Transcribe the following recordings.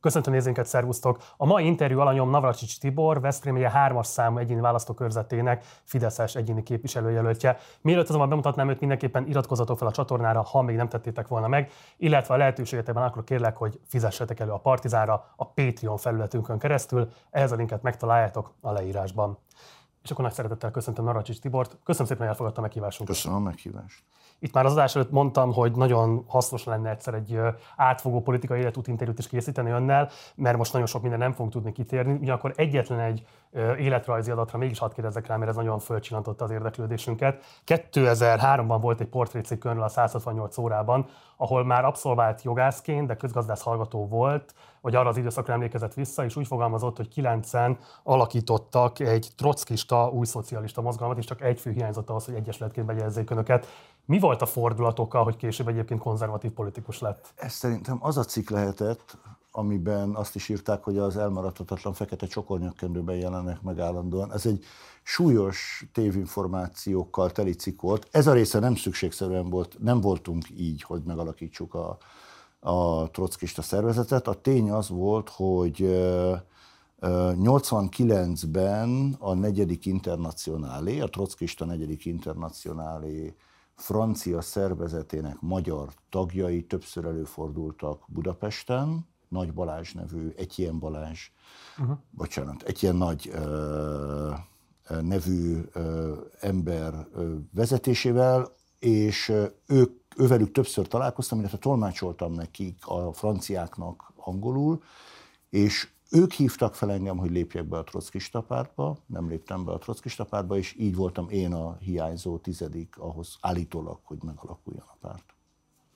Köszöntöm nézőinket, szervusztok! A mai interjú alanyom Navracsics Tibor, Veszprém megye hármas számú egyéni választókörzetének Fideszes egyéni képviselőjelöltje. Mielőtt azonban bemutatnám őt, mindenképpen iratkozzatok fel a csatornára, ha még nem tettétek volna meg, illetve a lehetőségetekben akkor kérlek, hogy fizessetek elő a Partizára a Patreon felületünkön keresztül. Ehhez a linket megtaláljátok a leírásban. És akkor nagy szeretettel köszöntöm Navracsics Tibort. Köszönöm szépen, hogy elfogadta meghívásunkat. Köszönöm a meghívást. Itt már az adás előtt mondtam, hogy nagyon hasznos lenne egyszer egy átfogó politikai életút interjút is készíteni önnel, mert most nagyon sok minden nem fogunk tudni kitérni. Ugyanakkor egyetlen egy életrajzi adatra mégis hadd kérdezzek rá, mert ez nagyon fölcsillantotta az érdeklődésünket. 2003-ban volt egy portrécikk önről a 168 órában, ahol már abszolvált jogászként, de közgazdász hallgató volt, vagy arra az időszakra emlékezett vissza, és úgy fogalmazott, hogy kilencen alakítottak egy trockista, új szocialista mozgalmat, és csak egy fő hiányzott ahhoz, hogy egyesületként begyezzék önöket. Mi volt a fordulatokkal, hogy később egyébként konzervatív politikus lett? Ez szerintem az a cikk lehetett, amiben azt is írták, hogy az elmaradhatatlan fekete csokornyakkendőben jelennek meg állandóan. Ez egy súlyos tévinformációkkal teli cikk volt. Ez a része nem szükségszerűen volt, nem voltunk így, hogy megalakítsuk a, a trockista szervezetet. A tény az volt, hogy 89-ben a negyedik internacionálé, a trockista negyedik internacionálé francia szervezetének magyar tagjai többször előfordultak Budapesten, Nagy Balázs nevű, Etjen Balázs, uh-huh. bocsánat, Etjen Nagy ö, nevű ö, ember ö, vezetésével, és ők, ővelük többször találkoztam, illetve tolmácsoltam nekik a franciáknak angolul, és ők hívtak fel engem, hogy lépjek be a trockista pártba, nem léptem be a trockista pártba, és így voltam én a hiányzó tizedik ahhoz állítólag, hogy megalakuljon a párt.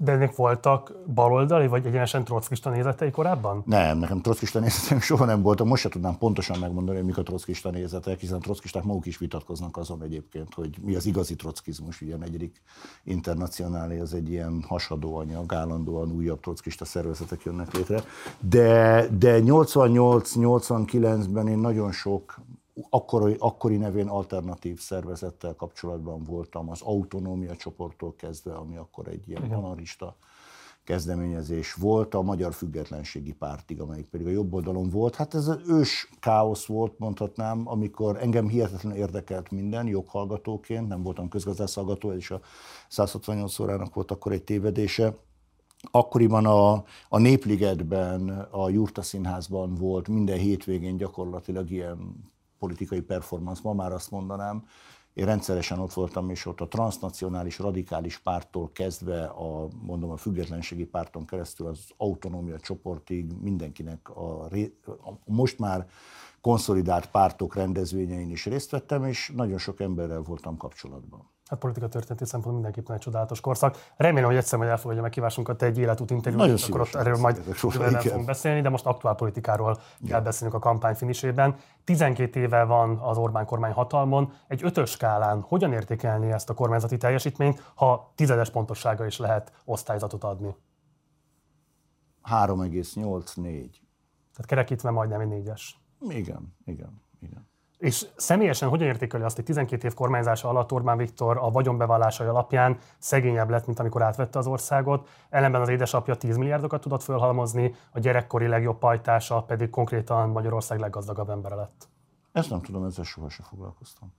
De ennek voltak baloldali, vagy egyenesen trockista nézetei korábban? Nem, nekem trockista nézetem soha nem voltak. Most se tudnám pontosan megmondani, hogy mik a trockista nézetek, hiszen trockisták maguk is vitatkoznak azon egyébként, hogy mi az igazi trockizmus. Ugye a negyedik internacionálé az egy ilyen hasadó anyag, állandóan újabb trockista szervezetek jönnek létre. De, de 88-89-ben én nagyon sok akkori, akkori nevén alternatív szervezettel kapcsolatban voltam, az autonómia csoporttól kezdve, ami akkor egy ilyen anarista kezdeményezés volt, a Magyar Függetlenségi Pártig, amelyik pedig a jobb oldalon volt. Hát ez az ős káosz volt, mondhatnám, amikor engem hihetetlenül érdekelt minden, joghallgatóként, nem voltam közgazdászhallgató, és a 168 órának volt akkor egy tévedése. Akkoriban a, a Népligetben, a Jurta Színházban volt minden hétvégén gyakorlatilag ilyen politikai performance, ma már azt mondanám, én rendszeresen ott voltam, és ott a transnacionális radikális párttól kezdve a, mondom, a függetlenségi párton keresztül az autonómia csoportig mindenkinek a, a most már konszolidált pártok rendezvényein is részt vettem, és nagyon sok emberrel voltam kapcsolatban hát politika történeti szempontból mindenképpen egy csodálatos korszak. Remélem, hogy egyszer majd elfogadja a meghívásunkat egy életút interjút, és akkor ott erről majd jövőben fogunk beszélni, de most aktuál politikáról Igen. kell beszélnünk a kampány finisében. 12 éve van az Orbán kormány hatalmon, egy ötös skálán hogyan értékelni ezt a kormányzati teljesítményt, ha tizedes pontossága is lehet osztályzatot adni? 3,84. Tehát kerekítve majdnem egy négyes. Igen, igen, igen. És személyesen hogyan értékeli azt, hogy 12 év kormányzása alatt Orbán Viktor a vagyonbevallásai alapján szegényebb lett, mint amikor átvette az országot, ellenben az édesapja 10 milliárdokat tudott fölhalmozni, a gyerekkori legjobb pajtása pedig konkrétan Magyarország leggazdagabb embere lett? Ezt nem tudom, ezzel sohasem foglalkoztam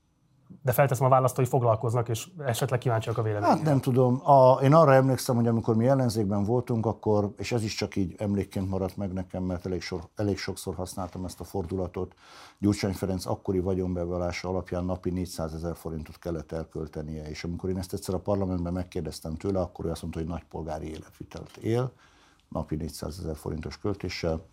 de felteszem a választói foglalkoznak, és esetleg kíváncsiak a véleményre. Hát nem tudom. A, én arra emlékszem, hogy amikor mi ellenzékben voltunk, akkor, és ez is csak így emlékként maradt meg nekem, mert elég, sor, elég sokszor használtam ezt a fordulatot, Gyurcsány Ferenc akkori vagyonbevallása alapján napi 400 ezer forintot kellett elköltenie, és amikor én ezt egyszer a parlamentben megkérdeztem tőle, akkor ő azt mondta, hogy nagypolgári életvitelt él, napi 400 ezer forintos költéssel,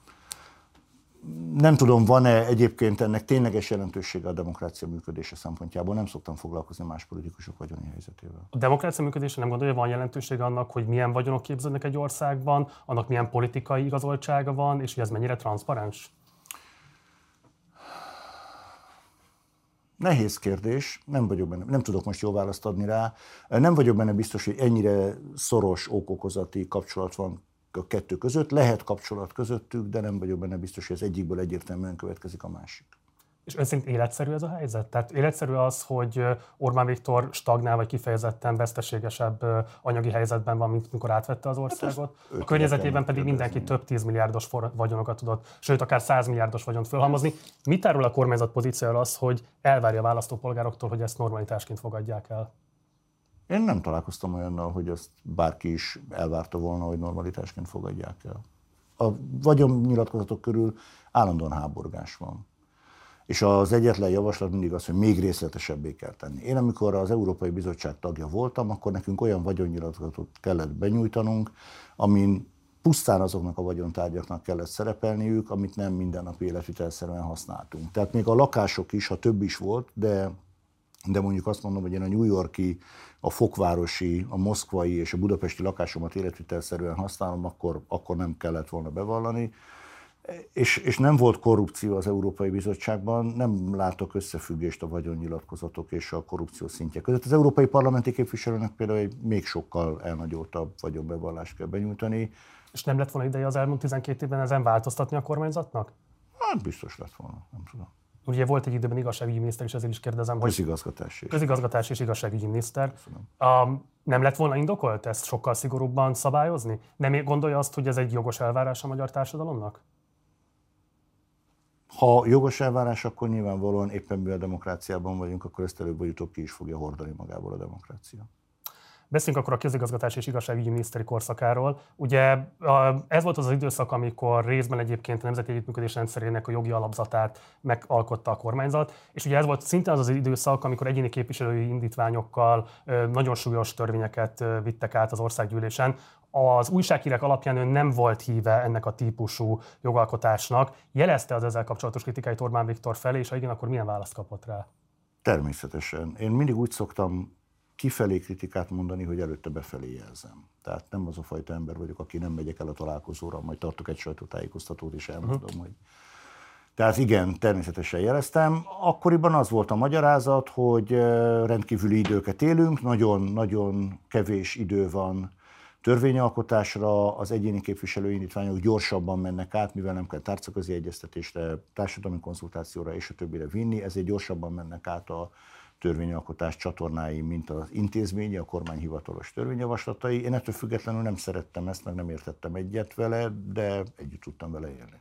nem tudom, van-e egyébként ennek tényleges jelentősége a demokrácia működése szempontjából. Nem szoktam foglalkozni más politikusok vagyoni helyzetével. A demokrácia működése nem gondolja, van jelentősége annak, hogy milyen vagyonok képződnek egy országban, annak milyen politikai igazoltsága van, és hogy ez mennyire transzparens? Nehéz kérdés, nem vagyok benne, nem tudok most jó választ adni rá. Nem vagyok benne biztos, hogy ennyire szoros okokozati kapcsolat van a kettő között. Lehet kapcsolat közöttük, de nem vagyok benne biztos, hogy az egyikből egyértelműen következik a másik. És ön szerint életszerű ez a helyzet? Tehát életszerű az, hogy Orbán Viktor stagnál, vagy kifejezetten veszteségesebb anyagi helyzetben van, mint mikor átvette az országot. Hát a környezetében pedig mindenki több tízmilliárdos vagyonokat tudott, sőt, akár 100 milliárdos vagyont fölhalmozni. Mit árul a kormányzat pozíciója az, hogy elvárja a választópolgároktól, hogy ezt normalitásként fogadják el? Én nem találkoztam olyannal, hogy ezt bárki is elvárta volna, hogy normalitásként fogadják el. A vagyonnyilatkozatok körül állandóan háborgás van. És az egyetlen javaslat mindig az, hogy még részletesebbé kell tenni. Én amikor az Európai Bizottság tagja voltam, akkor nekünk olyan vagyonnyilatkozatot kellett benyújtanunk, amin pusztán azoknak a vagyontárgyaknak kellett szerepelniük, amit nem mindennapi életvitelszerűen használtunk. Tehát még a lakások is, ha több is volt, de, de mondjuk azt mondom, hogy én a New Yorki, a fokvárosi, a moszkvai és a budapesti lakásomat életvitelszerűen használom, akkor, akkor nem kellett volna bevallani és, és nem volt korrupció az Európai Bizottságban, nem látok összefüggést a vagyonnyilatkozatok és a korrupció szintje között. Az Európai Parlamenti képviselőnek például egy még sokkal elnagyoltabb vagyonbevallást kell benyújtani. És nem lett volna ideje az elmúlt 12 évben ezen változtatni a kormányzatnak? Hát biztos lett volna, nem tudom. Ugye volt egy időben igazságügyi miniszter, és ezért is kérdezem, hogy... Közigazgatási. Közigazgatási és igazságügyi miniszter. Um, nem lett volna indokolt ezt sokkal szigorúbban szabályozni? Nem gondolja azt, hogy ez egy jogos elvárás a magyar társadalomnak? Ha jogos elvárás, akkor nyilvánvalóan éppen mivel demokráciában vagyunk, akkor ezt előbb vagy utóbb ki is fogja hordani magából a demokrácia. Beszéljünk akkor a közigazgatás és igazságügyi miniszteri korszakáról. Ugye ez volt az az időszak, amikor részben egyébként a Nemzeti Együttműködés rendszerének a jogi alapzatát megalkotta a kormányzat, és ugye ez volt szinte az az időszak, amikor egyéni képviselői indítványokkal nagyon súlyos törvényeket vittek át az országgyűlésen, az újsághírek alapján ön nem volt híve ennek a típusú jogalkotásnak. Jelezte az ezzel kapcsolatos kritikai Orbán Viktor felé, és ha igen, akkor milyen választ kapott rá? Természetesen. Én mindig úgy szoktam kifelé kritikát mondani, hogy előtte befelé jelzem. Tehát nem az a fajta ember vagyok, aki nem megyek el a találkozóra, majd tartok egy sajtótájékoztatót, és elmondom, uh-huh. hogy tehát igen, természetesen jeleztem. Akkoriban az volt a magyarázat, hogy rendkívüli időket élünk, nagyon-nagyon kevés idő van törvényalkotásra az egyéni képviselőindítványok gyorsabban mennek át, mivel nem kell tárcaközi egyeztetésre, társadalmi konzultációra és a többire vinni, ezért gyorsabban mennek át a törvényalkotás csatornái, mint az intézményi, a kormány hivatalos törvényjavaslatai. Én ettől függetlenül nem szerettem ezt, meg nem értettem egyet vele, de együtt tudtam vele élni.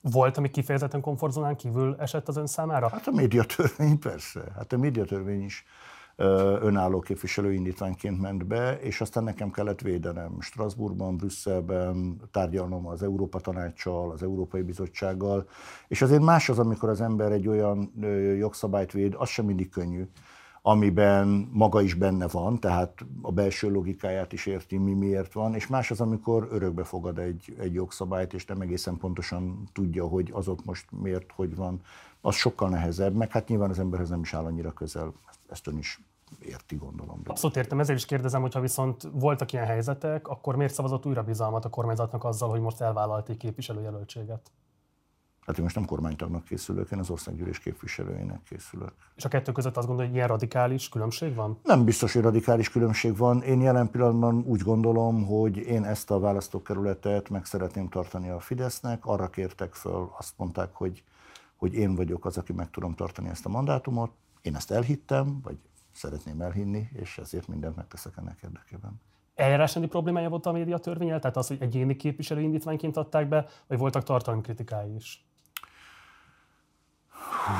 Volt, ami kifejezetten komfortzónán kívül esett az ön számára? Hát a médiatörvény persze. Hát a médiatörvény is önálló képviselő indítványként ment be, és aztán nekem kellett védenem. Strasbourgban, Brüsszelben, tárgyalnom az Európa Tanácssal, az Európai Bizottsággal, és azért más az, amikor az ember egy olyan jogszabályt véd, az sem mindig könnyű, amiben maga is benne van, tehát a belső logikáját is érti, mi miért van, és más az, amikor örökbe fogad egy, egy jogszabályt, és nem egészen pontosan tudja, hogy azok most miért, hogy van, az sokkal nehezebb, meg hát nyilván az emberhez nem is áll annyira közel, ezt ön is érti, gondolom. Abszolút értem, ezért is kérdezem, hogyha viszont voltak ilyen helyzetek, akkor miért szavazott újra bizalmat a kormányzatnak azzal, hogy most elvállalték képviselőjelöltséget? Hát én most nem kormánytagnak készülök, én az országgyűlés képviselőjének készülök. És a kettő között azt gondolja, hogy ilyen radikális különbség van? Nem biztos, hogy radikális különbség van. Én jelen pillanatban úgy gondolom, hogy én ezt a választókerületet meg szeretném tartani a Fidesznek. Arra kértek föl, azt mondták, hogy, hogy én vagyok az, aki meg tudom tartani ezt a mandátumot. Én ezt elhittem, vagy szeretném elhinni, és ezért mindent megteszek ennek érdekében. Eljárásrendi problémája volt a média törvényel? Tehát az, hogy egyéni képviselő indítványként adták be, vagy voltak tartalmi kritikái is? Hú,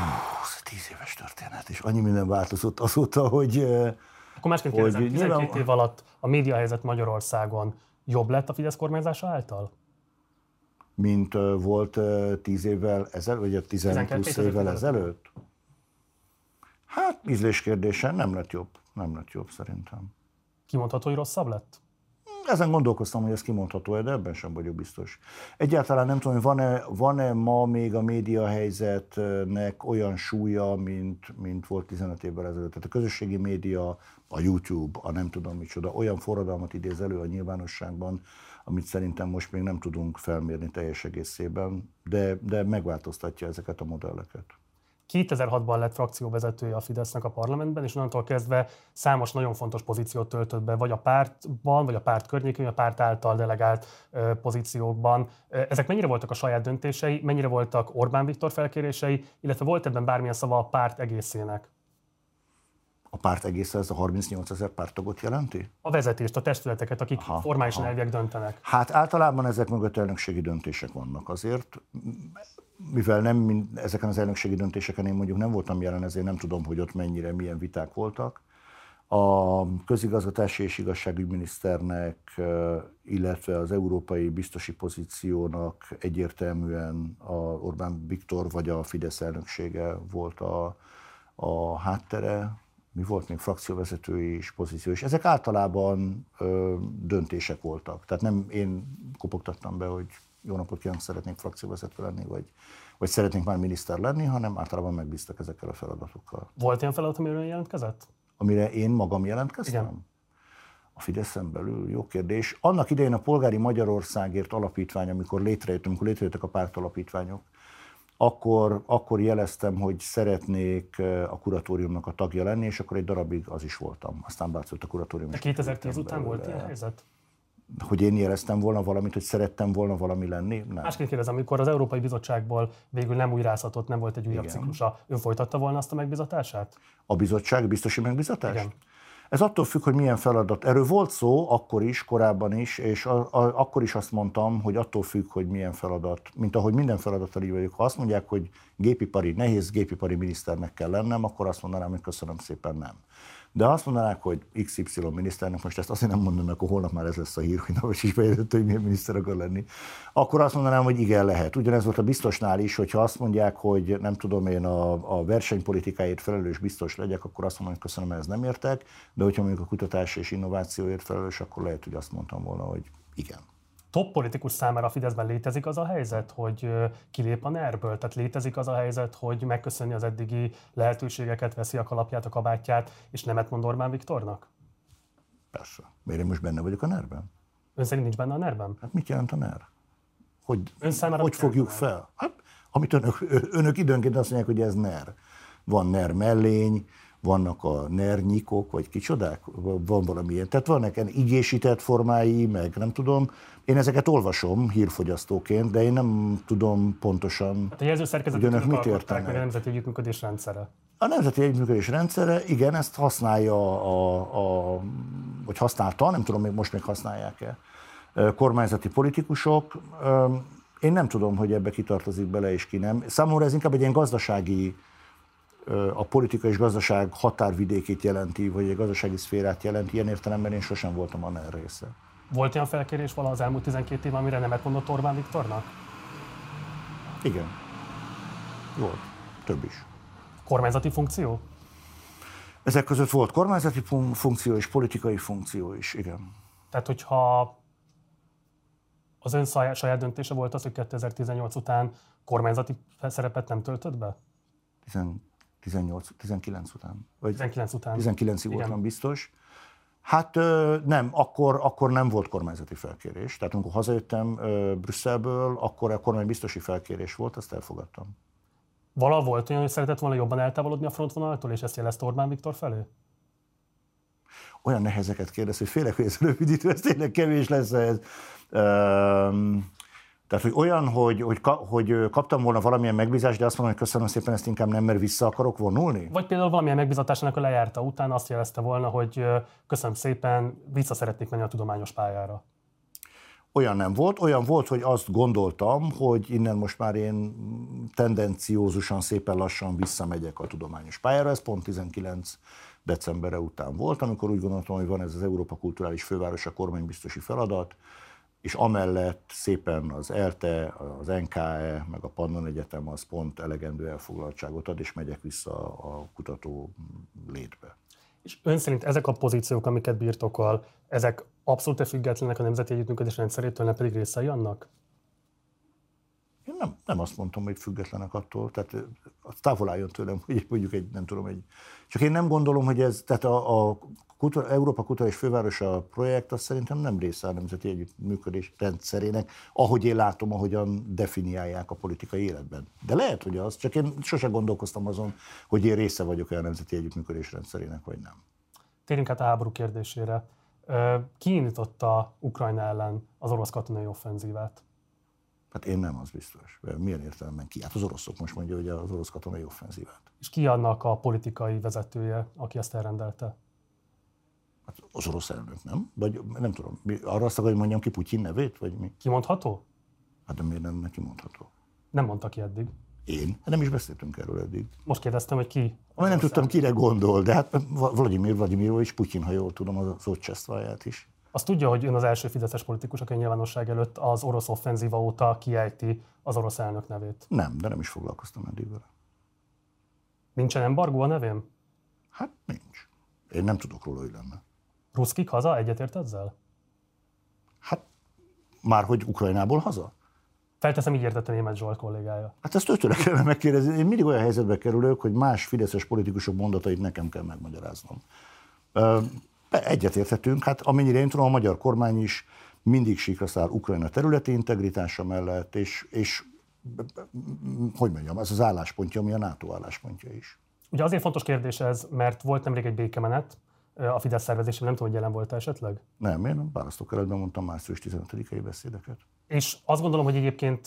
ez tíz éves történet, és annyi minden változott azóta, hogy... Akkor másként kérdezem, 12 nyilván... év alatt a média helyzet Magyarországon jobb lett a Fidesz kormányzása által? Mint volt tíz évvel ezelőtt, vagy a 12 évvel ezelőtt? Hát ízlés kérdése nem lett jobb. Nem lett jobb szerintem. Kimondható, hogy rosszabb lett? Ezen gondolkoztam, hogy ez kimondható de ebben sem vagyok biztos. Egyáltalán nem tudom, hogy van-e, van-e ma még a média helyzetnek olyan súlya, mint, mint volt 15 évvel ezelőtt. Tehát a közösségi média, a YouTube, a nem tudom micsoda, olyan forradalmat idéz elő a nyilvánosságban, amit szerintem most még nem tudunk felmérni teljes egészében, de, de megváltoztatja ezeket a modelleket. 2006-ban lett frakcióvezetője a Fidesznek a parlamentben, és onnantól kezdve számos nagyon fontos pozíciót töltött be, vagy a pártban, vagy a párt környékén, vagy a párt által delegált pozíciókban. Ezek mennyire voltak a saját döntései, mennyire voltak Orbán Viktor felkérései, illetve volt ebben bármilyen szava a párt egészének? A párt egész ez a 38 ezer pártagot jelenti? A vezetést, a testületeket, akik aha, formálisan elviek döntenek. Hát általában ezek mögött elnökségi döntések vannak. Azért mivel nem mind, ezeken az elnökségi döntéseken én mondjuk nem voltam jelen, ezért nem tudom, hogy ott mennyire, milyen viták voltak. A közigazgatási és igazságügyminiszternek, illetve az európai biztosi pozíciónak egyértelműen a Orbán Viktor vagy a Fidesz elnöksége volt a, a háttere, mi volt még frakcióvezetői is pozíció, és ezek általában ö, döntések voltak. Tehát nem én kopogtattam be, hogy jó napot kívánok, szeretnék frakcióvezető lenni, vagy, vagy szeretnék már miniszter lenni, hanem általában megbíztak ezekkel a feladatokkal. Volt ilyen feladat, amire jelentkezett? Amire én magam jelentkeztem? Igen. A Fideszen belül? Jó kérdés. Annak idején a Polgári Magyarországért alapítvány, amikor létrejött, amikor létrejöttek a pártalapítványok, akkor, akkor jeleztem, hogy szeretnék a kuratóriumnak a tagja lenni, és akkor egy darabig az is voltam. Aztán bátszott a kuratórium. De 2010 után volt ilyen helyzet? hogy én éreztem volna valamit, hogy szerettem volna valami lenni? Nem. Másként kérdezem, amikor az Európai Bizottságból végül nem újrázhatott, nem volt egy újabb Igen. ciklusa, ön folytatta volna azt a megbizatását? A bizottság biztosi megbizatást? Igen. Ez attól függ, hogy milyen feladat. Erről volt szó akkor is, korábban is, és a, a, akkor is azt mondtam, hogy attól függ, hogy milyen feladat, mint ahogy minden feladattal így vagyok. Ha azt mondják, hogy gépipari, nehéz gépipari miniszternek kell lennem, akkor azt mondanám, hogy köszönöm szépen nem. De azt mondanák, hogy XY miniszternek, most ezt azért nem mert akkor holnap már ez lesz a hír, hogy is bejelentett, hogy milyen miniszter akar lenni, akkor azt mondanám, hogy igen, lehet. Ugyanez volt a biztosnál is, hogyha azt mondják, hogy nem tudom én a, a versenypolitikáért felelős biztos legyek, akkor azt mondom, hogy köszönöm, ez nem értek, de hogyha mondjuk a kutatás és innovációért felelős, akkor lehet, hogy azt mondtam volna, hogy igen top politikus számára a Fideszben létezik az a helyzet, hogy kilép a NER-ből? Tehát létezik az a helyzet, hogy megköszöni az eddigi lehetőségeket, veszi a kalapját, a kabátját, és nemet mond Orbán Viktornak? Persze. Miért én most benne vagyok a NER-ben? Ön szerint nincs benne a NER-ben? Hát mit jelent a NER? Hogy, Ön hogy fogjuk fel? Hát, amit önök, önök időnként azt mondják, hogy ez NER. Van NER mellény, vannak a nernyikok, vagy kicsodák, van valamilyen. Tehát vannak ilyen igésített formái, meg nem tudom. Én ezeket olvasom hírfogyasztóként, de én nem tudom pontosan, hát a jelzőszerkezetet hogy önök mit értenek. Meg a Nemzeti Együttműködés rendszere. A Nemzeti Együttműködés rendszere, igen, ezt használja, a, a, vagy használta, nem tudom, még most még használják-e, kormányzati politikusok. Én nem tudom, hogy ebbe kitartozik bele és ki nem. Számomra ez inkább egy ilyen gazdasági a politika és gazdaság határvidékét jelenti, vagy egy gazdasági szférát jelenti, ilyen értelemben én sosem voltam a része. Volt olyan felkérés vala az elmúlt 12 év, amire nemet mondott Orbán Viktornak? Igen. Volt. Több is. Kormányzati funkció? Ezek között volt kormányzati funkció és politikai funkció is, igen. Tehát, hogyha az ön saját döntése volt az, hogy 2018 után kormányzati szerepet nem töltött be? 18, 19 után. Vagy 19 után. 19-ig voltam biztos. Hát nem, akkor, akkor nem volt kormányzati felkérés. Tehát amikor hazajöttem Brüsszelből, akkor a kormány biztosi felkérés volt, azt elfogadtam. Vala volt olyan, hogy szeretett volna jobban eltávolodni a frontvonaltól, és ezt jelezte Orbán Viktor felé? Olyan nehezeket kérdez, hogy félek, hogy ez rövidítő, ez tényleg kevés lesz ez. Tehát, hogy olyan, hogy, hogy, hogy kaptam volna valamilyen megbízást, de azt mondom, hogy köszönöm szépen, ezt inkább nem, mert vissza akarok vonulni? Vagy például valamilyen megbízatásnak a lejárta után azt jelezte volna, hogy köszönöm szépen, vissza szeretnék menni a tudományos pályára. Olyan nem volt. Olyan volt, hogy azt gondoltam, hogy innen most már én tendenciózusan, szépen lassan visszamegyek a tudományos pályára. Ez pont 19 decemberre után volt, amikor úgy gondoltam, hogy van ez az Európa Kulturális Fővárosa kormánybiztosi feladat, és amellett szépen az ELTE, az NKE, meg a Pannon Egyetem az pont elegendő elfoglaltságot ad, és megyek vissza a kutató létbe. És ön szerint ezek a pozíciók, amiket birtokol, ezek abszolút függetlenek a Nemzeti Együttműködés rendszerétől, nem pedig részei annak? Én nem, nem azt mondtam, hogy függetlenek attól, tehát távol álljon tőlem, hogy mondjuk egy, nem tudom, egy... Csak én nem gondolom, hogy ez, tehát a, a Kultúra, Európa Kulturális Fővárosa projekt az szerintem nem része a nemzeti együttműködés rendszerének, ahogy én látom, ahogyan definiálják a politikai életben. De lehet, hogy az, csak én sose gondolkoztam azon, hogy én része vagyok olyan nemzeti együttműködés rendszerének, vagy nem. Térjünk át a háború kérdésére. Ki indította Ukrajna ellen az orosz katonai offenzívát? Hát én nem, az biztos. Milyen értelemben ki? Hát az oroszok most mondja, hogy az orosz katonai offenzívát. És ki annak a politikai vezetője, aki ezt elrendelte? Hát az orosz elnök, nem? Vagy nem tudom, arra azt hogy mondjam ki Putyin nevét, vagy mi? Kimondható? Hát de miért nem neki mondható? Nem mondta ki eddig. Én? Hát nem is beszéltünk erről eddig. Most kérdeztem, hogy ki. nem tudtam, kire gondol, de hát Vladimir Vladimirovics Putyin, ha jól tudom, az Ocsesztváját is. Azt tudja, hogy ön az első fideszes politikus, aki a nyilvánosság előtt az orosz offenzíva óta kiejti az orosz elnök nevét. Nem, de nem is foglalkoztam eddig vele. Nincsen embargó a nevén? Hát nincs. Én nem tudok róla, hogy lenne. Ruszkik haza? Egyetért ezzel? Hát már hogy Ukrajnából haza? Felteszem, így értette német Zsolt kollégája. Hát ezt ötőre kellene megkérdezni. Én mindig olyan helyzetbe kerülök, hogy más fideszes politikusok mondatait nekem kell megmagyaráznom. Egyetérthetünk, hát amennyire én tudom, a magyar kormány is mindig sikra száll Ukrajna területi integritása mellett, és, és hogy mondjam, ez az álláspontja, ami a NATO álláspontja is. Ugye azért fontos kérdés ez, mert volt nemrég egy békemenet, a Fidesz szervezésében, nem tudom, hogy jelen volt esetleg? Nem, én nem választókeretben mondtam március 15-i beszédeket. És azt gondolom, hogy egyébként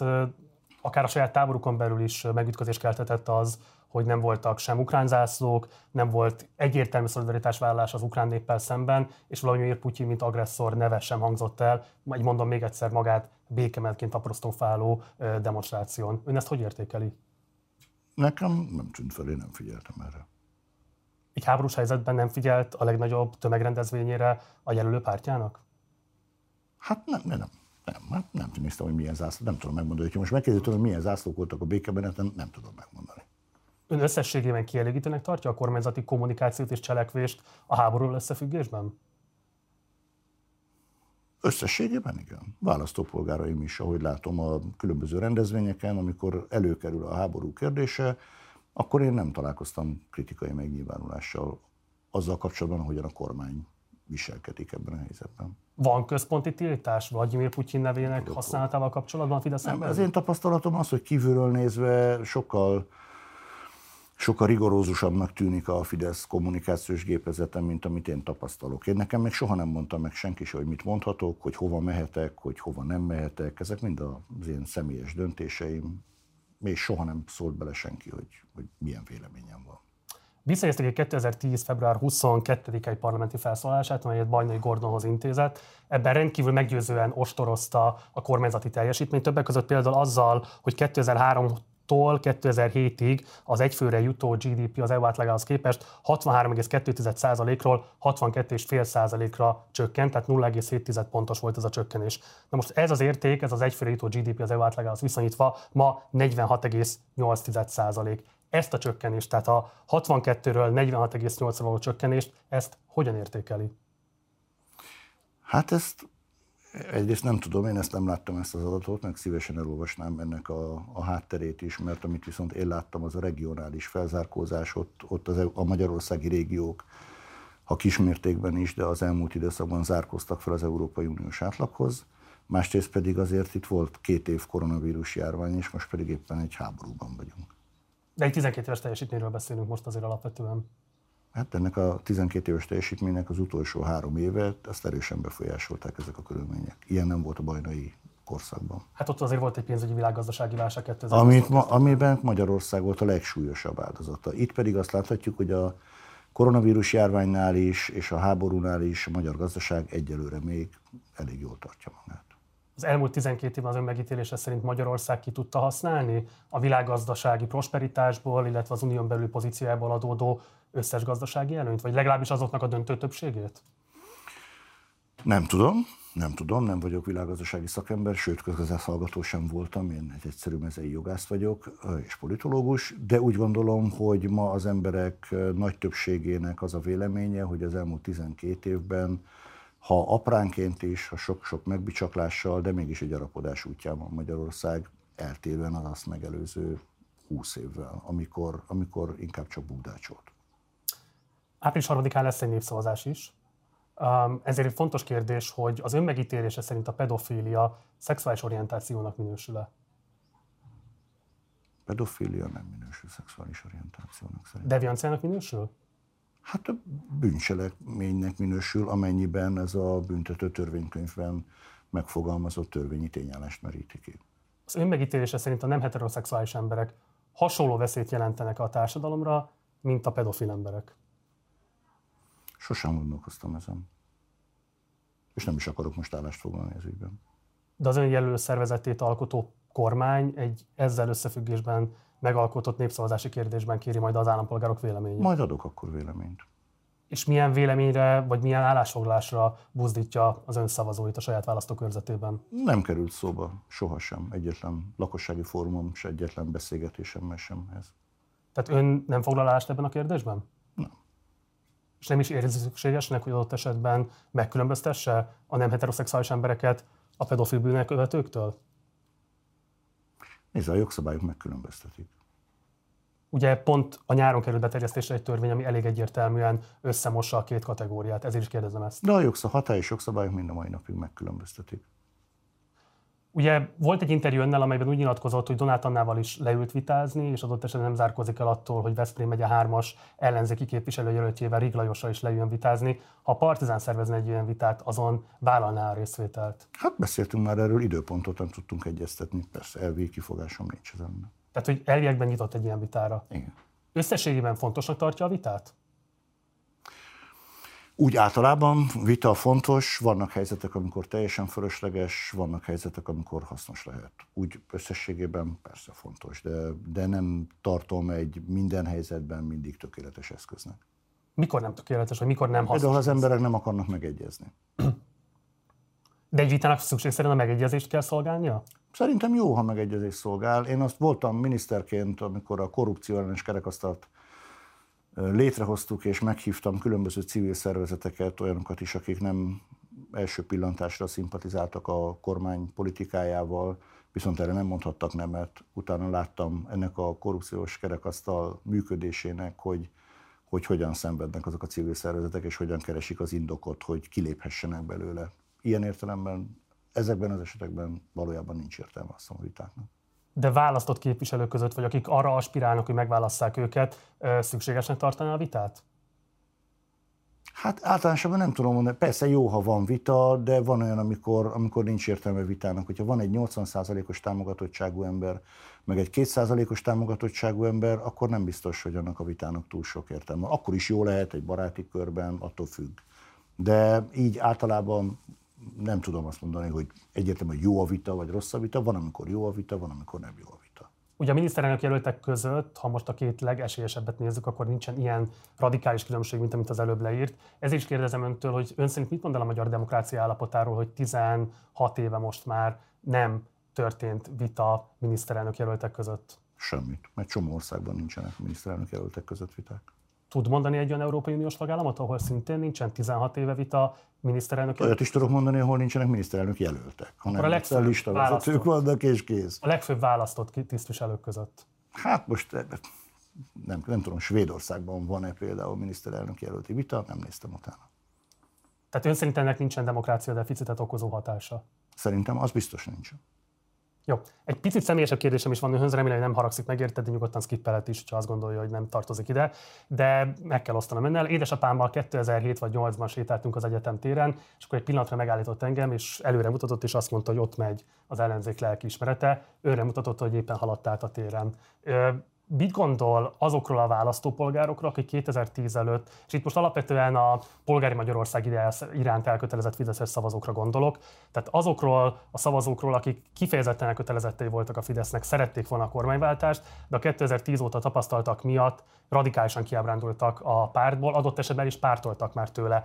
akár a saját táborukon belül is megütközés keltetett az, hogy nem voltak sem ukrán zászlók, nem volt egyértelmű szolidaritásvállalás az ukrán néppel szemben, és Vladimir Putyin, mint agresszor neve sem hangzott el, majd mondom még egyszer magát békementként apostrofáló demonstráción. Ön ezt hogy értékeli? Nekem nem tűnt fel, én nem figyeltem erre. Egy háborús helyzetben nem figyelt a legnagyobb tömegrendezvényére a jelölő pártjának? Hát nem, nem, nem. Hát nem néztem, hogy milyen zászló, nem tudom megmondani. hogy most megkérdeztem, hogy milyen zászlók voltak a békebeneten, nem tudom megmondani. Ön összességében kielégítőnek tartja a kormányzati kommunikációt és cselekvést a háború összefüggésben? Összességében igen. Választópolgáraim is, ahogy látom a különböző rendezvényeken, amikor előkerül a háború kérdése, akkor én nem találkoztam kritikai megnyilvánulással azzal kapcsolatban, hogyan a kormány viselkedik ebben a helyzetben. Van központi tiltás Vladimir Putyin nevének használatával kapcsolatban a Fidesz Nem, az én tapasztalatom az, hogy kívülről nézve sokkal sokkal rigorózusabbnak tűnik a Fidesz kommunikációs gépezete, mint amit én tapasztalok. Én nekem még soha nem mondtam meg senki hogy mit mondhatok, hogy hova mehetek, hogy hova nem mehetek. Ezek mind az én személyes döntéseim. Még soha nem szólt bele senki, hogy, hogy milyen véleményem van. Visszajelzték egy 2010. február 22-i parlamenti felszólását, amelyet Bajnai Gordonhoz intézett. Ebben rendkívül meggyőzően ostorozta a kormányzati teljesítményt, többek között például azzal, hogy 2003 tól 2007-ig az egyfőre jutó GDP az EU átlagához képest 63,2%-ról 62,5%-ra csökkent, tehát 0,7 pontos volt ez a csökkenés. Na most ez az érték, ez az egyfőre jutó GDP az EU átlagához viszonyítva ma 46,8%. Ezt a csökkenést, tehát a 62-ről 46,8-ra való csökkenést, ezt hogyan értékeli? Hát ezt Egyrészt nem tudom, én ezt nem láttam ezt az adatot, meg szívesen elolvasnám ennek a, a hátterét is, mert amit viszont én láttam, az a regionális felzárkózás, ott, ott az, e a magyarországi régiók, ha kismértékben is, de az elmúlt időszakban zárkóztak fel az Európai Uniós átlaghoz. Másrészt pedig azért itt volt két év koronavírus járvány, és most pedig éppen egy háborúban vagyunk. De egy 12 éves teljesítményről beszélünk most azért alapvetően. Hát ennek a 12 éves teljesítménynek az utolsó három évet, ezt erősen befolyásolták ezek a körülmények. Ilyen nem volt a bajnai korszakban. Hát ott azért volt egy pénzügyi világgazdasági válság 2000 Amit ma, amiben Magyarország volt a legsúlyosabb áldozata. Itt pedig azt láthatjuk, hogy a koronavírus járványnál is, és a háborúnál is a magyar gazdaság egyelőre még elég jól tartja magát. Az elmúlt 12 évben az ön megítélése szerint Magyarország ki tudta használni a világgazdasági prosperitásból, illetve az unión belüli pozíciójából adódó összes gazdasági előnyt, vagy legalábbis azoknak a döntő többségét? Nem tudom, nem tudom, nem vagyok világgazdasági szakember, sőt, közgazdászhallgató sem voltam, én egy egyszerű mezei jogász vagyok, és politológus, de úgy gondolom, hogy ma az emberek nagy többségének az a véleménye, hogy az elmúlt 12 évben, ha apránként is, ha sok-sok megbicsaklással, de mégis egy arapodás útján van Magyarország, eltérően az azt megelőző 20 évvel, amikor, amikor inkább csak búdácsolt. Április 3-án lesz egy népszavazás is. Um, ezért fontos kérdés, hogy az önmegítélése szerint a pedofília szexuális orientációnak minősül-e? Pedofília nem minősül szexuális orientációnak szerint. Devianciának minősül? Hát a bűncselekménynek minősül, amennyiben ez a büntető törvénykönyvben megfogalmazott törvényi tényállást meríti ki. Az önmegítélése szerint a nem heteroszexuális emberek hasonló veszélyt jelentenek a társadalomra, mint a pedofil emberek. Sosem gondolkoztam ezen. És nem is akarok most állást foglalni ez ügyben. De az önjelölő szervezetét alkotó kormány egy ezzel összefüggésben megalkotott népszavazási kérdésben kéri majd az állampolgárok véleményét. Majd adok akkor véleményt. És milyen véleményre, vagy milyen állásfoglalásra buzdítja az ön szavazóit a saját választókörzetében? Nem került szóba sohasem egyetlen lakossági fórumom, se egyetlen beszélgetésemmel sem ez. Tehát ön nem foglalást ebben a kérdésben? Nem. És nem is érzi szükségesnek, hogy adott esetben megkülönböztesse a nem heteroszexuális embereket a pedofil bűnek követőktől? Nézd, a jogszabályok megkülönböztetik. Ugye pont a nyáron került beterjesztésre egy törvény, ami elég egyértelműen összemossa a két kategóriát, ezért is kérdezem ezt. De a jogszab, hatályos jogszabályok mind a mai napig megkülönböztetik. Ugye volt egy interjú önnel, amelyben úgy nyilatkozott, hogy Donát Annával is leült vitázni, és adott esetben nem zárkozik el attól, hogy Veszprém megye hármas ellenzéki képviselőjelöltjével Rig Lajossal is leüljön vitázni. Ha a Partizán szervezne egy ilyen vitát, azon vállalná a részvételt. Hát beszéltünk már erről, időpontot nem tudtunk egyeztetni, persze elvi kifogásom nincs ezen. Tehát, hogy elviekben nyitott egy ilyen vitára. Igen. Összességében fontosnak tartja a vitát? Úgy általában vita fontos, vannak helyzetek, amikor teljesen fölösleges, vannak helyzetek, amikor hasznos lehet. Úgy összességében persze fontos, de, de nem tartom egy minden helyzetben mindig tökéletes eszköznek. Mikor nem tökéletes, vagy mikor nem hasznos? Például az emberek nem akarnak megegyezni. De egy vitának szükség szerint a megegyezést kell szolgálnia? Szerintem jó, ha megegyezés szolgál. Én azt voltam miniszterként, amikor a korrupció ellenes kerekasztalt létrehoztuk, és meghívtam különböző civil szervezeteket, olyanokat is, akik nem első pillantásra szimpatizáltak a kormány politikájával, viszont erre nem mondhattak nemet. Utána láttam ennek a korrupciós kerekasztal működésének, hogy, hogy hogyan szenvednek azok a civil szervezetek, és hogyan keresik az indokot, hogy kiléphessenek belőle. Ilyen értelemben ezekben az esetekben valójában nincs értelme a vitáknak de választott képviselők között, vagy akik arra aspirálnak, hogy megválasszák őket, szükségesnek tartaná a vitát? Hát általánosabban nem tudom mondani. Persze jó, ha van vita, de van olyan, amikor, amikor nincs értelme vitának. Hogyha van egy 80%-os támogatottságú ember, meg egy 2%-os támogatottságú ember, akkor nem biztos, hogy annak a vitának túl sok értelme. Akkor is jó lehet egy baráti körben, attól függ. De így általában nem tudom azt mondani, hogy egyértelműen jó a vita, vagy rossz a vita. Van, amikor jó a vita, van, amikor nem jó a vita. Ugye a miniszterelnök jelöltek között, ha most a két legesélyesebbet nézzük, akkor nincsen ilyen radikális különbség, mint amit az előbb leírt. Ez is kérdezem öntől, hogy ön szerint mit mond el a magyar demokrácia állapotáról, hogy 16 éve most már nem történt vita miniszterelnök jelöltek között? Semmit, mert csomó országban nincsenek miniszterelnök jelöltek között viták. Tud mondani egy olyan Európai Uniós tagállamot, ahol szintén nincsen 16 éve vita miniszterelnök Olyat is tudok mondani, ahol nincsenek miniszterelnök jelöltek, hanem a legfőbb listavezetők vannak és kész. A legfőbb választott tisztviselők között. Hát most nem, nem tudom, Svédországban van-e például miniszterelnök jelölti vita, nem néztem utána. Tehát ön szerint ennek nincsen demokrácia deficitet okozó hatása? Szerintem az biztos nincsen. Jó. Egy picit személyesebb kérdésem is van önhöz, remélem, hogy nem haragszik meg érted, de nyugodtan skippelhet is, ha azt gondolja, hogy nem tartozik ide. De meg kell osztanom önnel. Édesapámmal 2007 vagy 8-ban sétáltunk az egyetem téren, és akkor egy pillanatra megállított engem, és előre mutatott, és azt mondta, hogy ott megy az ellenzék lelkiismerete. Őre mutatott, hogy éppen haladt át a téren mit gondol azokról a választópolgárokról, akik 2010 előtt, és itt most alapvetően a polgári Magyarország iránt elkötelezett Fideszes szavazókra gondolok, tehát azokról a szavazókról, akik kifejezetten elkötelezettei voltak a Fidesznek, szerették volna a kormányváltást, de a 2010 óta tapasztaltak miatt radikálisan kiábrándultak a pártból, adott esetben is pártoltak már tőle.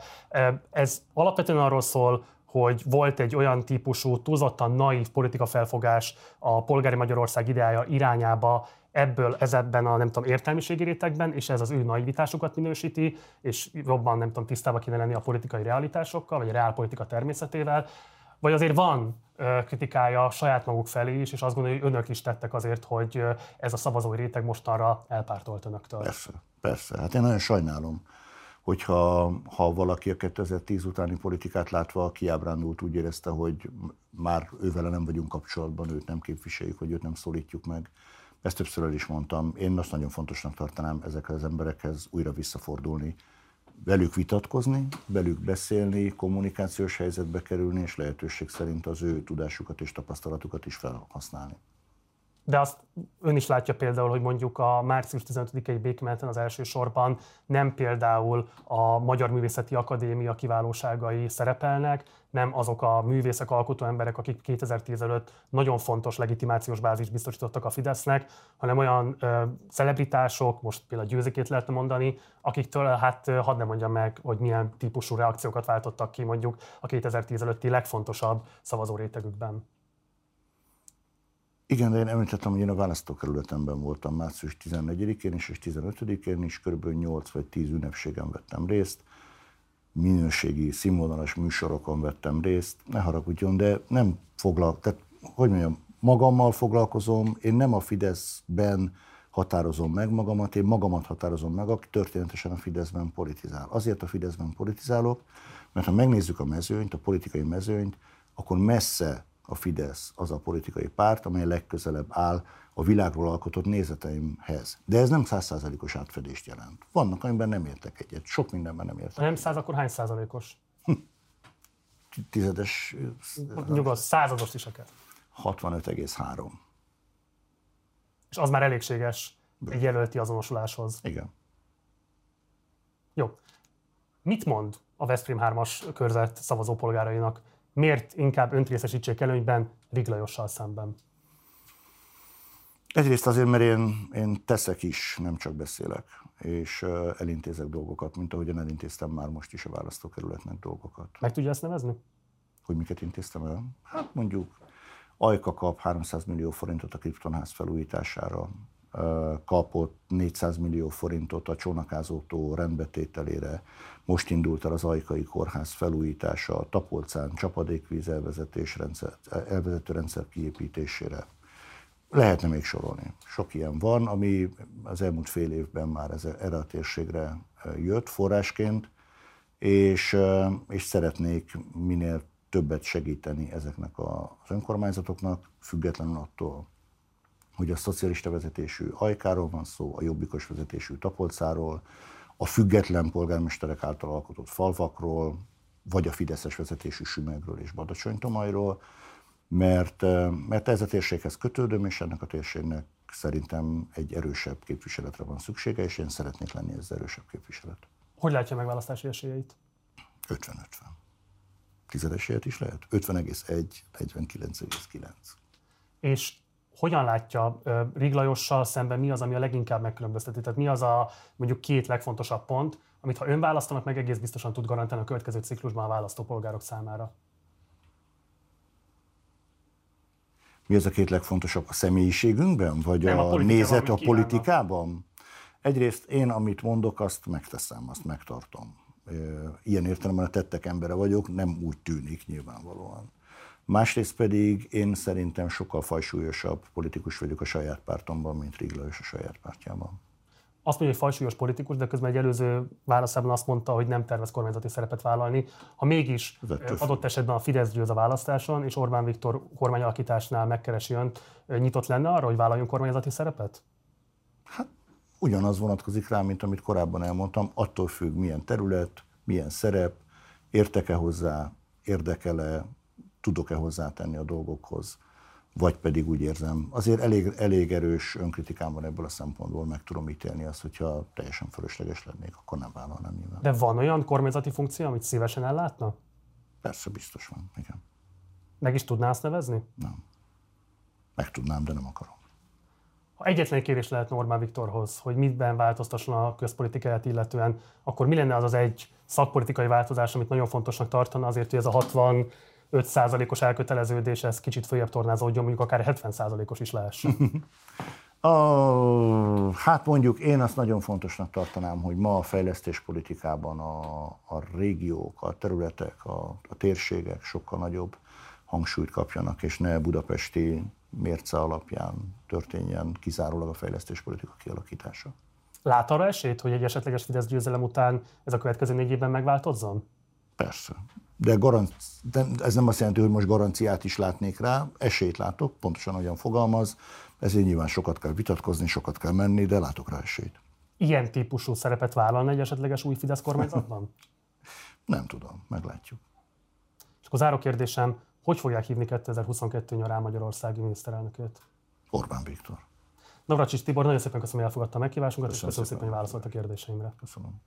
Ez alapvetően arról szól, hogy volt egy olyan típusú, túlzottan naív politika felfogás a polgári Magyarország ideája irányába, ebből ezekben a nem tudom, értelmiségi rétegben, és ez az ő naivitásukat minősíti, és jobban nem tudom, tisztában kéne lenni a politikai realitásokkal, vagy a reálpolitika természetével, vagy azért van kritikája saját maguk felé is, és azt gondolja, hogy önök is tettek azért, hogy ez a szavazói réteg mostanra elpártolt önöktől. Persze, persze. Hát én nagyon sajnálom, hogyha ha valaki a 2010 utáni politikát látva kiábrándult, úgy érezte, hogy már ővele nem vagyunk kapcsolatban, őt nem képviseljük, hogy őt nem szólítjuk meg. Ezt többször el is mondtam. Én azt nagyon fontosnak tartanám ezekhez az emberekhez újra visszafordulni, velük vitatkozni, velük beszélni, kommunikációs helyzetbe kerülni, és lehetőség szerint az ő tudásukat és tapasztalatukat is felhasználni. De azt ön is látja például, hogy mondjuk a március 15-i békemelten az első sorban nem például a Magyar Művészeti Akadémia kiválóságai szerepelnek, nem azok a művészek, alkotó emberek, akik 2010 előtt nagyon fontos legitimációs bázis biztosítottak a Fidesznek, hanem olyan ö, celebritások, most például győzikét lehetne mondani, akiktől hát hadd ne mondjam meg, hogy milyen típusú reakciókat váltottak ki mondjuk a 2010 előtti legfontosabb szavazó rétegükben. Igen, de én említettem, hogy én a választókerületemben voltam március 14-én is, és 15-én is, kb. 8 vagy 10 ünnepségen vettem részt, minőségi, színvonalas műsorokon vettem részt, ne haragudjon, de nem foglal, tehát hogy mondjam, magammal foglalkozom, én nem a Fideszben határozom meg magamat, én magamat határozom meg, aki történetesen a Fideszben politizál. Azért a Fideszben politizálok, mert ha megnézzük a mezőnyt, a politikai mezőnyt, akkor messze a Fidesz az a politikai párt, amely legközelebb áll a világról alkotott nézeteimhez. De ez nem százszázalékos átfedést jelent. Vannak, amiben nem értek egyet. Sok mindenben nem értek. Ha nem száz, akkor hány százalékos? Tizedes... Nyugodt, százados is akár. 65,3. És az már elégséges egy jelölti azonosuláshoz. Igen. Jó. Mit mond a Veszprém 3-as körzet szavazópolgárainak? Miért inkább önt részesítsék előnyben Riglajossal szemben? Egyrészt azért, mert én, én teszek is, nem csak beszélek, és elintézek dolgokat, mint ahogyan elintéztem már most is a választókerületnek dolgokat. Meg tudja ezt nevezni? Hogy miket intéztem el? Hát mondjuk Ajka kap 300 millió forintot a kriptonház felújítására, kapott 400 millió forintot a csónakázótó rendbetételére. Most indult el az Ajkai Kórház felújítása, a Tapolcán csapadékvíz elvezetés rendszer, elvezető rendszer kiépítésére. Lehetne még sorolni. Sok ilyen van, ami az elmúlt fél évben már ez, erre a térségre jött forrásként, és, és szeretnék minél többet segíteni ezeknek az önkormányzatoknak, függetlenül attól, hogy a szocialista vezetésű Ajkáról van szó, a jobbikos vezetésű Tapolcáról, a független polgármesterek által alkotott falvakról, vagy a fideszes vezetésű Sümegről és Badacsonytomajról, mert, eh, mert ez a térséghez kötődöm, és ennek a térségnek szerintem egy erősebb képviseletre van szüksége, és én szeretnék lenni ez erősebb képviselet. Hogy látja meg választási esélyeit? 50-50. Tizedes is lehet? 50,1, 49,9. És hogyan látja Riglajossal szemben, mi az, ami a leginkább megkülönbözteti? Tehát mi az a mondjuk két legfontosabb pont, amit ha ön választanak, meg egész biztosan tud garantálni a következő ciklusban a választópolgárok számára? Mi az a két legfontosabb a személyiségünkben, vagy Nem, a, a nézet a politikában? Egyrészt én, amit mondok, azt megteszem, azt megtartom. Ilyen értelemben a tettek embere vagyok, nem úgy tűnik nyilvánvalóan. Másrészt pedig én szerintem sokkal fajsúlyosabb politikus vagyok a saját pártomban, mint Rigla és a saját pártjában. Azt mondja, hogy fajsúlyos politikus, de közben egy előző válaszában azt mondta, hogy nem tervez kormányzati szerepet vállalni. Ha mégis adott esetben a Fidesz győz a választáson, és Orbán Viktor kormányalakításnál megkeresi önt, nyitott lenne arra, hogy vállaljon kormányzati szerepet? Hát ugyanaz vonatkozik rá, mint amit korábban elmondtam, attól függ, milyen terület, milyen szerep, értek-e hozzá, érdekele, tudok-e hozzátenni a dolgokhoz, vagy pedig úgy érzem, azért elég, elég erős önkritikám van ebből a szempontból, meg tudom ítélni azt, hogyha teljesen fölösleges lennék, akkor nem vállalnám nyilván. De van olyan kormányzati funkció, amit szívesen ellátna? Persze, biztos van, igen. Meg is tudná azt nevezni? Nem. Meg tudnám, de nem akarom. Ha egyetlen kérés lehet Normán Viktorhoz, hogy mitben változtasson a közpolitikáját illetően, akkor mi lenne az az egy szakpolitikai változás, amit nagyon fontosnak tartana azért, hogy ez a 60 5%-os elköteleződés, ez kicsit följebb tornázódjon, mondjuk akár 70%-os is lehessen. A, hát mondjuk én azt nagyon fontosnak tartanám, hogy ma a fejlesztéspolitikában a, a régiók, a területek, a, a térségek sokkal nagyobb hangsúlyt kapjanak, és ne budapesti mérce alapján történjen kizárólag a fejlesztéspolitika kialakítása. Lát arra esélyt, hogy egy esetleges Fidesz győzelem után ez a következő négy évben megváltozzon? Persze. De, garanc, de ez nem azt jelenti, hogy most garanciát is látnék rá, esélyt látok, pontosan olyan fogalmaz, ezért nyilván sokat kell vitatkozni, sokat kell menni, de látok rá esélyt. Ilyen típusú szerepet vállalna egy esetleges új Fidesz kormányzatban? nem tudom, meglátjuk. És akkor záró kérdésem, hogy fogják hívni 2022 nyarán Magyarországi miniszterelnököt? Orbán Viktor. Navracsics Tibor, nagyon szépen köszönöm, hogy elfogadta a meghívásunkat, köszönöm és köszönöm szépen, hogy válaszolt a kérdéseimre. Köszönöm.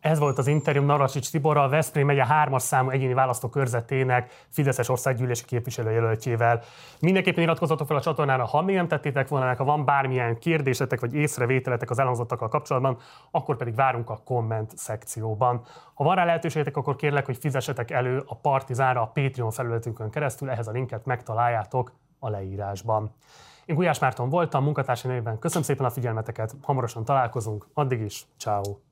Ez volt az interjú Navracsics Tiborral, a Veszprém megye hármas számú egyéni választókörzetének Fideszes országgyűlési képviselőjelöltjével. Mindenképpen iratkozzatok fel a csatornára, ha még nem tettétek volna, ha van bármilyen kérdésetek vagy észrevételetek az elhangzottakkal kapcsolatban, akkor pedig várunk a komment szekcióban. Ha van rá lehetőségetek, akkor kérlek, hogy fizessetek elő a Partizánra a Patreon felületünkön keresztül, ehhez a linket megtaláljátok a leírásban. Én Gulyás Márton voltam, munkatársai nevében köszönöm szépen a figyelmeteket, hamarosan találkozunk, addig is, ciao.